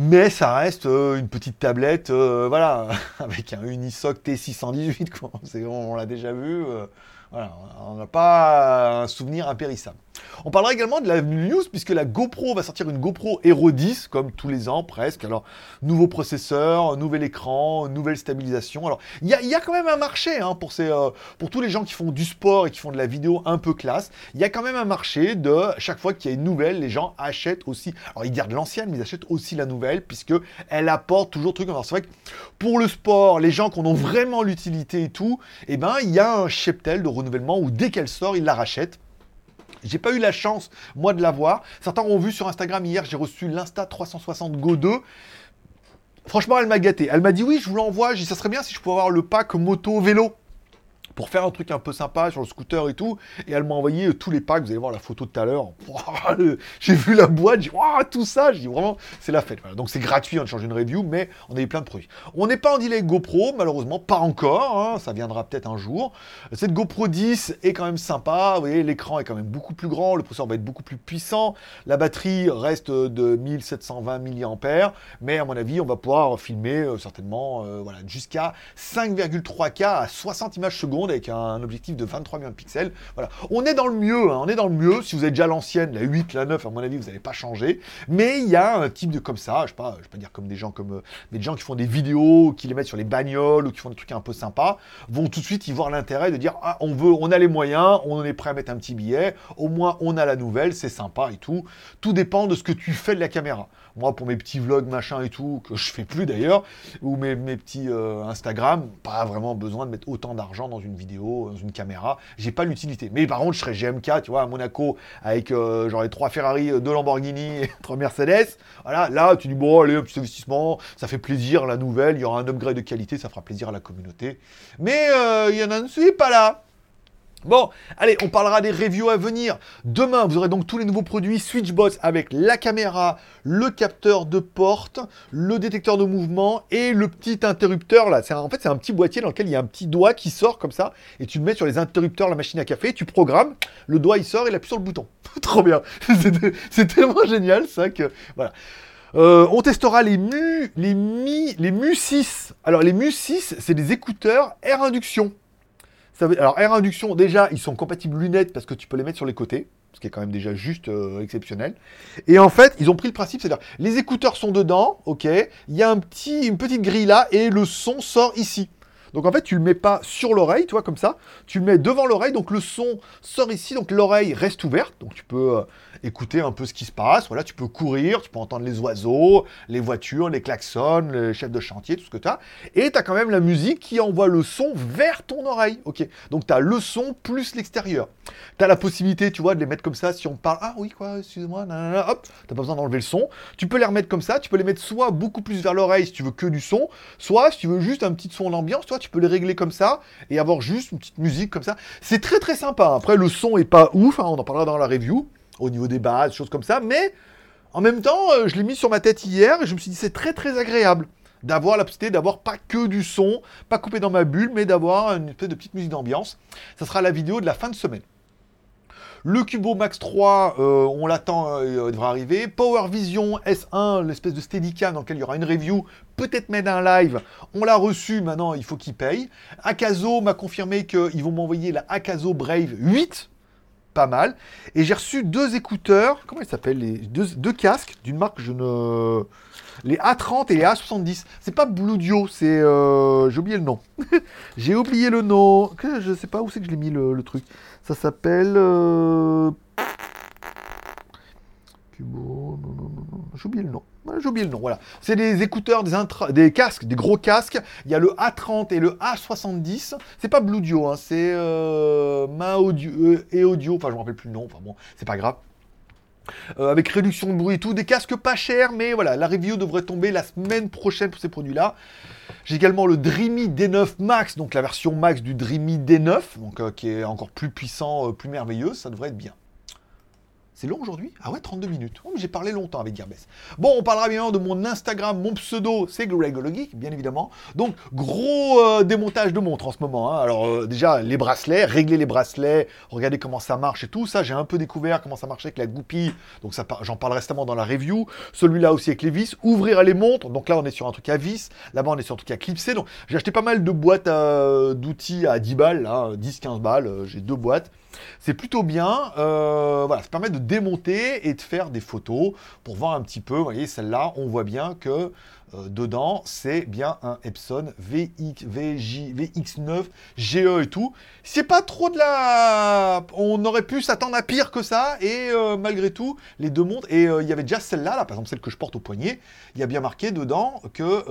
[SPEAKER 1] Mais ça reste euh, une petite tablette, euh, voilà, *laughs* avec un Unisoc T618, quoi. on, l'a déjà vu. Euh, on n'a pas un souvenir impérissable. On parlera également de la news puisque la GoPro va sortir une GoPro Hero 10 comme tous les ans presque. Alors nouveau processeur, nouvel écran, nouvelle stabilisation. Alors il y, a, quand même un marché hein, pour, ces, euh, pour tous les gens qui font du sport et qui font de la vidéo un peu classe. Il y a quand même un marché de chaque fois qu'il y a une nouvelle, les gens achètent aussi. Alors ils gardent l'ancienne, mais ils achètent aussi la nouvelle puisque elle apporte toujours truc. Alors c'est vrai que pour le sport, les gens qui en ont vraiment l'utilité et tout, eh ben il y a un cheptel de renouvellement où dès qu'elle sort, ils la rachètent. J'ai pas eu la chance, moi, de la voir. Certains ont vu sur Instagram hier, j'ai reçu l'Insta 360 Go 2. Franchement, elle m'a gâté. Elle m'a dit oui, je vous l'envoie. Ça serait bien si je pouvais avoir le pack moto vélo pour faire un truc un peu sympa sur le scooter et tout. Et elle m'a envoyé euh, tous les packs. Vous allez voir la photo tout à l'heure. *laughs* J'ai vu la boîte, j'ai dit, tout ça. J'ai vraiment, c'est la fête. Donc c'est gratuit, on change une review, mais on a eu plein de produits. On n'est pas en delay GoPro, malheureusement, pas encore. Hein. ça viendra peut-être un jour. Cette GoPro 10 est quand même sympa. Vous voyez, l'écran est quand même beaucoup plus grand. Le processeur va être beaucoup plus puissant. La batterie reste de 1720 mAh. Mais à mon avis, on va pouvoir filmer euh, certainement euh, voilà, jusqu'à 5,3K à 60 images secondes avec un objectif de 23 millions de pixels. Voilà. On est dans le mieux, hein. on est dans le mieux. Si vous êtes déjà l'ancienne, la 8, la 9, à mon avis, vous n'allez pas changer. Mais il y a un type de comme ça, je je vais pas dire comme des gens comme, euh, des gens qui font des vidéos, qui les mettent sur les bagnoles ou qui font des trucs un peu sympas, vont tout de suite y voir l'intérêt de dire, ah, on veut, on a les moyens, on est prêt à mettre un petit billet, au moins on a la nouvelle, c'est sympa et tout. Tout dépend de ce que tu fais de la caméra. Moi, pour mes petits vlogs, machin et tout, que je fais plus d'ailleurs, ou mes, mes petits euh, Instagram, pas vraiment besoin de mettre autant d'argent dans une vidéo, dans une caméra. J'ai pas l'utilité. Mais par contre, je serais GMK, tu vois, à Monaco, avec euh, genre les trois Ferrari, deux Lamborghini *laughs* et trois Mercedes. Voilà, là, tu dis, bon, allez, un petit investissement, ça fait plaisir, la nouvelle, il y aura un upgrade de qualité, ça fera plaisir à la communauté. Mais il y en a ne suis pas là. Bon, allez, on parlera des reviews à venir. Demain, vous aurez donc tous les nouveaux produits Switchbots avec la caméra, le capteur de porte, le détecteur de mouvement et le petit interrupteur là. En fait, c'est un petit boîtier dans lequel il y a un petit doigt qui sort comme ça et tu le mets sur les interrupteurs, la machine à café, tu programmes, le doigt il sort, il appuie sur le bouton. *laughs* Trop bien. *laughs* c'est tellement génial ça que voilà. Euh, on testera les Mu, les Mi, les Mu 6. Alors les Mu 6, c'est des écouteurs air induction alors, air induction, déjà, ils sont compatibles lunettes parce que tu peux les mettre sur les côtés, ce qui est quand même déjà juste euh, exceptionnel. Et en fait, ils ont pris le principe, c'est-à-dire, les écouteurs sont dedans, ok, il y a une petite grille là, et le son sort ici. Donc en fait, tu le mets pas sur l'oreille, tu vois, comme ça. Tu le mets devant l'oreille, donc le son sort ici, donc l'oreille reste ouverte. Donc tu peux euh, écouter un peu ce qui se passe. Voilà, tu peux courir, tu peux entendre les oiseaux, les voitures, les klaxons, les chefs de chantier, tout ce que tu as. Et tu as quand même la musique qui envoie le son vers ton oreille. Ok. Donc tu as le son plus l'extérieur. Tu as la possibilité, tu vois, de les mettre comme ça si on parle. Ah oui, quoi, excuse-moi, hop, tu pas besoin d'enlever le son. Tu peux les remettre comme ça. Tu peux les mettre soit beaucoup plus vers l'oreille si tu veux que du son, soit si tu veux juste un petit son d'ambiance, toi, tu peux les régler comme ça et avoir juste une petite musique comme ça. C'est très très sympa. Après, le son est pas ouf, hein, on en parlera dans la review au niveau des bases, choses comme ça. Mais en même temps, euh, je l'ai mis sur ma tête hier et je me suis dit c'est très très agréable d'avoir la possibilité d'avoir pas que du son, pas coupé dans ma bulle, mais d'avoir une espèce de petite musique d'ambiance. Ça sera la vidéo de la fin de semaine. Le Cubo Max 3, euh, on l'attend, euh, il devrait arriver. Power Vision S1, l'espèce de Steadicam dans lequel il y aura une review, peut-être même un live. On l'a reçu, maintenant il faut qu'il paye. Akazo m'a confirmé qu'ils vont m'envoyer la Akazo Brave 8 pas mal. Et j'ai reçu deux écouteurs, comment ils s'appellent les deux, casques d'une marque, je ne. Les A30 et les A70. C'est pas Bluedio, c'est. Euh, j'ai oublié le nom. *laughs* j'ai oublié le nom. Je sais pas où c'est que je l'ai mis le, truc. Ça s'appelle. Euh, oublié le nom. J'ai oublié le nom, voilà. C'est des écouteurs, des, des casques, des gros casques. Il y a le A30 et le A70. C'est pas Bluedio, hein, c'est euh, Audio euh, et Audio. Enfin, je me rappelle plus le nom. Enfin bon, c'est pas grave. Euh, avec réduction de bruit et tout, des casques pas chers, mais voilà, la review devrait tomber la semaine prochaine pour ces produits-là. J'ai également le Dreamy D9 Max, donc la version max du Dreamy D9, donc euh, qui est encore plus puissant, plus merveilleux, ça devrait être bien. C'est long aujourd'hui Ah ouais, 32 minutes. J'ai parlé longtemps avec Gearbest. Bon, on parlera bien de mon Instagram, mon pseudo, c'est Geek, bien évidemment. Donc, gros euh, démontage de montres en ce moment. Hein. Alors, euh, déjà, les bracelets, régler les bracelets, regarder comment ça marche et tout. Ça, j'ai un peu découvert comment ça marchait avec la goupille. Donc, j'en parlerai récemment dans la review. Celui-là aussi avec les vis. Ouvrir les montres. Donc là, on est sur un truc à vis. Là-bas, on est sur un truc à clipser. Donc, j'ai acheté pas mal de boîtes euh, d'outils à 10 balles, 10-15 balles. j'ai deux boîtes. C'est plutôt bien. Euh, voilà, ça permet de démonter et de faire des photos pour voir un petit peu. Vous voyez, celle-là, on voit bien que euh, dedans, c'est bien un Epson VX, VJ, VX9, GE et tout. C'est pas trop de la... On aurait pu s'attendre à pire que ça, et euh, malgré tout, les deux montres, et il y avait déjà celle-là, là, par exemple celle que je porte au poignet, il y a bien marqué dedans que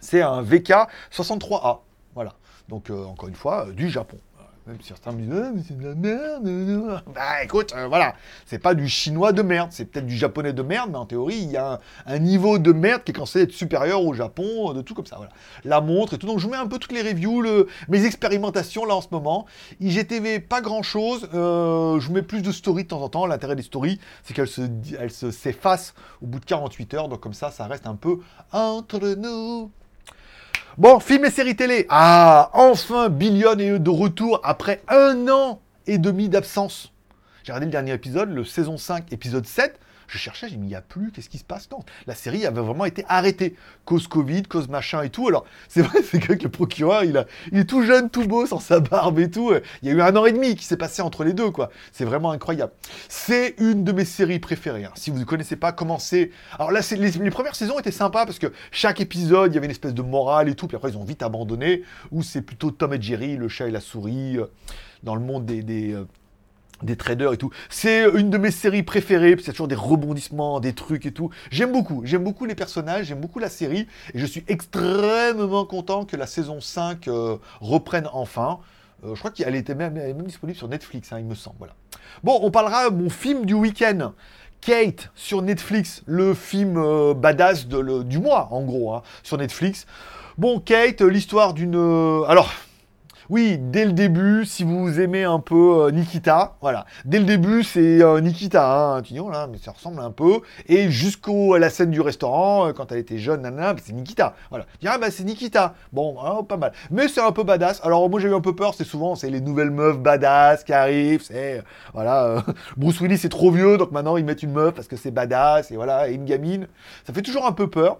[SPEAKER 1] c'est un VK63A. Voilà. Donc, encore une fois, du Japon. Même si certains me disent, ah, mais c'est de la merde. Bah écoute, euh, voilà, c'est pas du chinois de merde, c'est peut-être du japonais de merde, mais en théorie, il y a un, niveau de merde qui est censé être supérieur au Japon, de tout comme ça. Voilà. La montre et tout. Donc je vous mets un peu toutes les reviews, mes expérimentations là en ce moment. IGTV, pas grand chose. Euh, je vous mets plus de stories de temps en temps. L'intérêt des stories, c'est qu'elles se, elles se s'effacent au bout de 48 heures. Donc comme ça, ça reste un peu entre nous. Bon, film et séries télé. Ah, enfin, Billion est de retour après un an et demi d'absence. J'ai regardé le dernier épisode, le saison 5, épisode 7. Je cherchais, j'ai il n'y a plus, qu'est-ce qui se passe Non, la série avait vraiment été arrêtée. Cause Covid, cause machin et tout. Alors, c'est vrai, *laughs* c'est que le procureur, il, a, il est tout jeune, tout beau, sans sa barbe et tout. Il y a eu un an et demi qui s'est passé entre les deux, quoi. C'est vraiment incroyable. C'est une de mes séries préférées. Hein. Si vous ne connaissez pas, commencez. Alors là, les, premières saisons étaient sympas parce que chaque épisode, il y avait une espèce de morale et tout. Puis après, ils ont vite abandonné. Ou c'est plutôt Tom et Jerry, le chat et la souris, euh, dans le monde des. des euh, des traders et tout. C'est une de mes séries préférées, c'est toujours des rebondissements, des trucs et tout. J'aime beaucoup, j'aime beaucoup les personnages, j'aime beaucoup la série, et je suis extrêmement content que la saison 5 euh, reprenne enfin. Euh, je crois qu'elle était même, elle est même disponible sur Netflix, hein, il me semble. Voilà. Bon, on parlera mon film du week-end. Kate sur Netflix, le film euh, badass de, le- du mois, en gros, hein, sur Netflix. Bon, Kate, l'histoire d'une... alors, oui, dès le début, si vous aimez un peu euh, Nikita, voilà. Dès le début, c'est euh, Nikita, hein, tu dis, là, mais ça ressemble un peu. Et jusqu'à la scène du restaurant, euh, quand elle était jeune, nanana, c'est Nikita. Voilà. Tu dis, ah bah c'est Nikita. Bon, ah, pas mal. Mais c'est un peu badass. Alors moi j'ai eu un peu peur, c'est souvent, c'est les nouvelles meufs badass qui arrivent, c'est, voilà, *laughs* Bruce Willis c'est trop vieux, donc maintenant ils mettent une meuf parce que c'est badass, et voilà, et une gamine. Ça fait toujours un peu peur.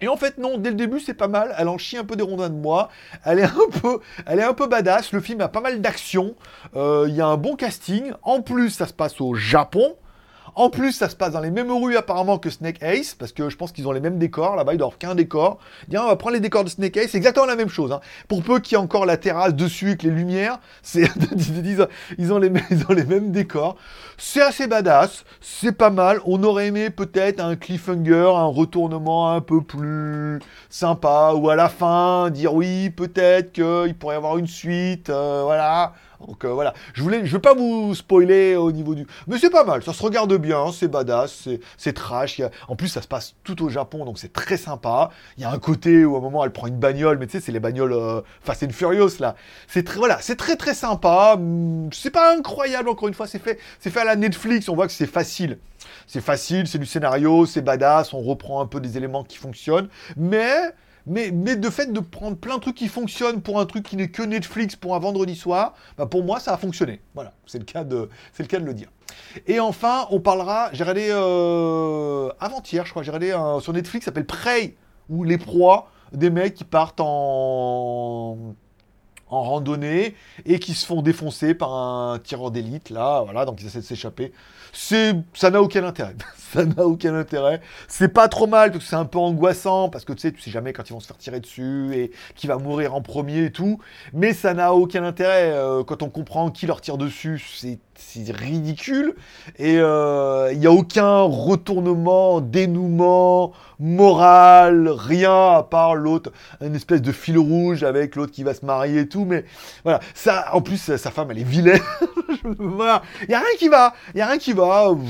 [SPEAKER 1] Et en fait, non, dès le début, c'est pas mal. Elle en chie un peu des rondins de moi. Elle est un peu, elle est un peu badass. Le film a pas mal d'action. Euh, Il y a un bon casting. En plus, ça se passe au Japon. En plus, ça se passe dans les mêmes rues apparemment que Snake Ace, parce que je pense qu'ils ont les mêmes décors. Là-bas, ils doivent qu'un décor. Tiens, on va prendre les décors de Snake Ace. C'est exactement la même chose. hein. Pour peu qu'il y ait encore la terrasse dessus avec les lumières, c'est *laughs* ils, ont, les mêmes, les mêmes décors. C'est assez badass. C'est pas mal. On aurait aimé peut-être un cliffhanger, un retournement un peu plus sympa, ou à la fin dire oui, peut-être qu'il pourrait y avoir une suite. euh, voilà. Donc euh, voilà, je voulais, je veux pas vous spoiler au niveau du, mais c'est pas mal, ça se regarde bien, c'est badass, c'est, trash. En plus, ça se passe tout au Japon, donc c'est très sympa. Il y a un côté où à un moment elle prend une bagnole, mais tu sais, c'est les bagnoles euh, Fast and Furious là. C'est très, voilà, c'est très très sympa. Hum, C'est pas incroyable encore une fois, c'est fait, c'est fait à la Netflix. On voit que c'est facile. C'est facile, c'est du scénario, c'est badass, on reprend un peu des éléments qui fonctionnent, mais mais, mais de fait de prendre plein de trucs qui fonctionnent pour un truc qui n'est que Netflix pour un vendredi soir, bah pour moi ça a fonctionné. Voilà, c'est le cas de, c'est le cas de le dire. Et enfin, on parlera, j'ai regardé euh, avant-hier, je crois, j'ai regardé sur Netflix, s'appelle Prey, ou les proies des mecs qui partent en en randonnée et qui se font défoncer par un tireur d'élite là, voilà, donc ils essaient de s'échapper. C'est, ça n'a aucun intérêt. *laughs* ça n'a aucun intérêt. C'est pas trop mal c'est un peu angoissant parce que tu sais, tu sais jamais quand ils vont se faire tirer dessus et qui va mourir en premier et tout. Mais ça n'a aucun intérêt euh, quand on comprend qui leur tire dessus. C'est, ridicule et euh, il n'y a aucun retournement, dénouement moral, rien à part l'autre, une espèce de fil rouge avec l'autre qui va se marier et tout. Mais voilà, ça, en plus, sa sa femme, elle est vilaine. *laughs* voilà, il y a rien qui va, il y a rien qui va. Vous,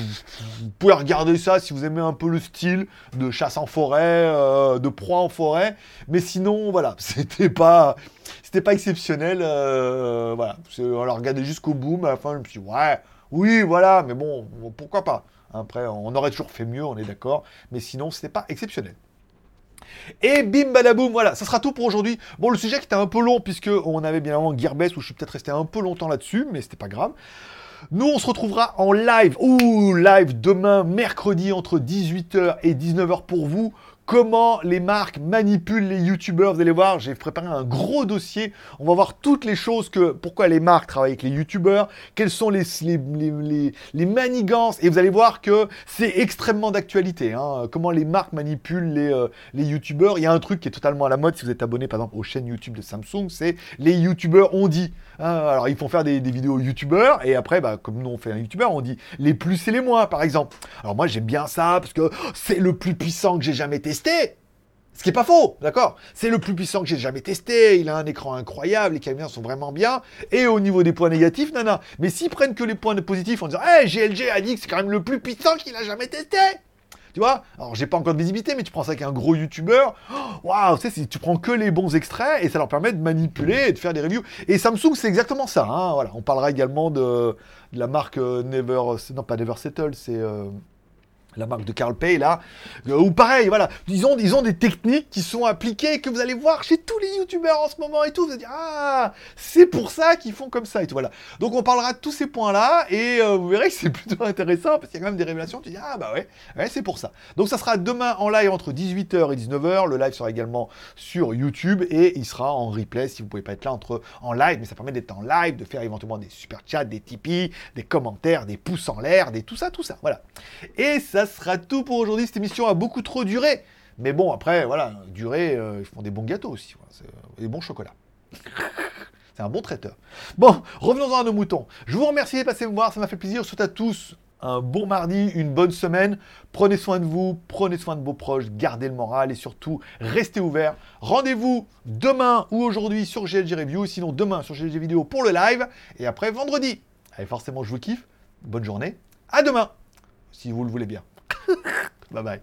[SPEAKER 1] pouvez regarder ça si vous aimez un peu le style de chasse en forêt, euh, de proie en forêt. Mais sinon, voilà, *laughs* c'était pas, c'était pas exceptionnel. euh, voilà, on l'a regardé jusqu'au bout, mais à la fin, je me suis dit, ouais, oui, voilà, mais bon, pourquoi pas. Après, on aurait toujours fait mieux, on est d'accord. Mais sinon, c'était pas exceptionnel. Et bim badaboum, voilà, ça sera tout pour aujourd'hui. Bon, le sujet qui était un peu long, puisque on avait bien avant Gearbest, où je suis peut-être resté un peu longtemps là-dessus, mais c'était pas grave. Nous, on se retrouvera en live, ouh, live demain, mercredi, entre 18h et 19h pour vous. Comment les marques manipulent les youtubeurs. Vous allez voir, j'ai préparé un gros dossier. On va voir toutes les choses que, pourquoi les marques travaillent avec les youtubeurs, quelles sont les, manigances. Et vous allez voir que c'est extrêmement d'actualité. hein. Comment les marques manipulent les, euh, les youtubeurs. Il y a un truc qui est totalement à la mode si vous êtes abonné par exemple aux chaînes YouTube de Samsung, c'est les youtubeurs ont dit. hein. alors ils font faire des, des vidéos youtubeurs et après, bah, comme nous on fait un youtubeur, on dit les plus et les moins par exemple. Alors moi j'aime bien ça parce que oh, c'est le plus puissant que j'ai jamais testé. Ce qui est pas faux, d'accord C'est le plus puissant que j'ai jamais testé, il a un écran incroyable, les caméras sont vraiment bien, et au niveau des points négatifs, nana. Mais s'ils prennent que les points positifs en disant « Hey, GLG a dit que c'est quand même le plus puissant qu'il a jamais testé !» Tu vois? Alors j'ai pas encore de visibilité, mais tu prends ça avec un gros youtubeur, oh, waouh, tu sais, si tu prends que les bons extraits, et ça leur permet de manipuler et de faire des reviews. Et Samsung, c'est exactement ça, hein, voilà. On parlera également de, de la marque euh, Never... Non, pas Never Settle, c'est... euh, la marque de Carl Pay là, euh, ou pareil, voilà, ils ont, des techniques qui sont appliquées que vous allez voir chez tous les youtubeurs en ce moment et tout, vous allez ah c'est pour ça qu'ils font comme ça et tout voilà. Donc on parlera de tous ces points là et euh, vous verrez que c'est *laughs* plutôt intéressant parce qu'il y a quand même des révélations. Tu dis ah bah ouais, ouais c'est pour ça. Donc ça sera demain en live entre 18h et 19h. Le live sera également sur YouTube et il sera en replay si vous pouvez pas être là entre en live, mais ça permet d'être en live, de faire éventuellement des super chats, des Tipeee, des commentaires, des pouces en l'air, des tout ça, tout ça. Voilà. Et ça sera tout pour aujourd'hui. Cette émission a beaucoup trop duré. Mais bon, après, voilà, duré, euh, ils font des bons gâteaux aussi. Voilà, euh, des bons chocolats. *laughs* C'est un bon traiteur. Bon, revenons-en à nos moutons. Je vous remercie de passer me voir, ça m'a fait plaisir. Je souhaite à tous un bon mardi, une bonne semaine. Prenez soin de vous, prenez soin de vos proches, gardez le moral et surtout, restez ouverts. Rendez-vous demain ou aujourd'hui sur GLG Review, sinon demain sur GLG Vidéo pour le live et après vendredi. Allez, forcément, je vous kiffe. Bonne journée. À demain, si vous le voulez bien. Bye bye.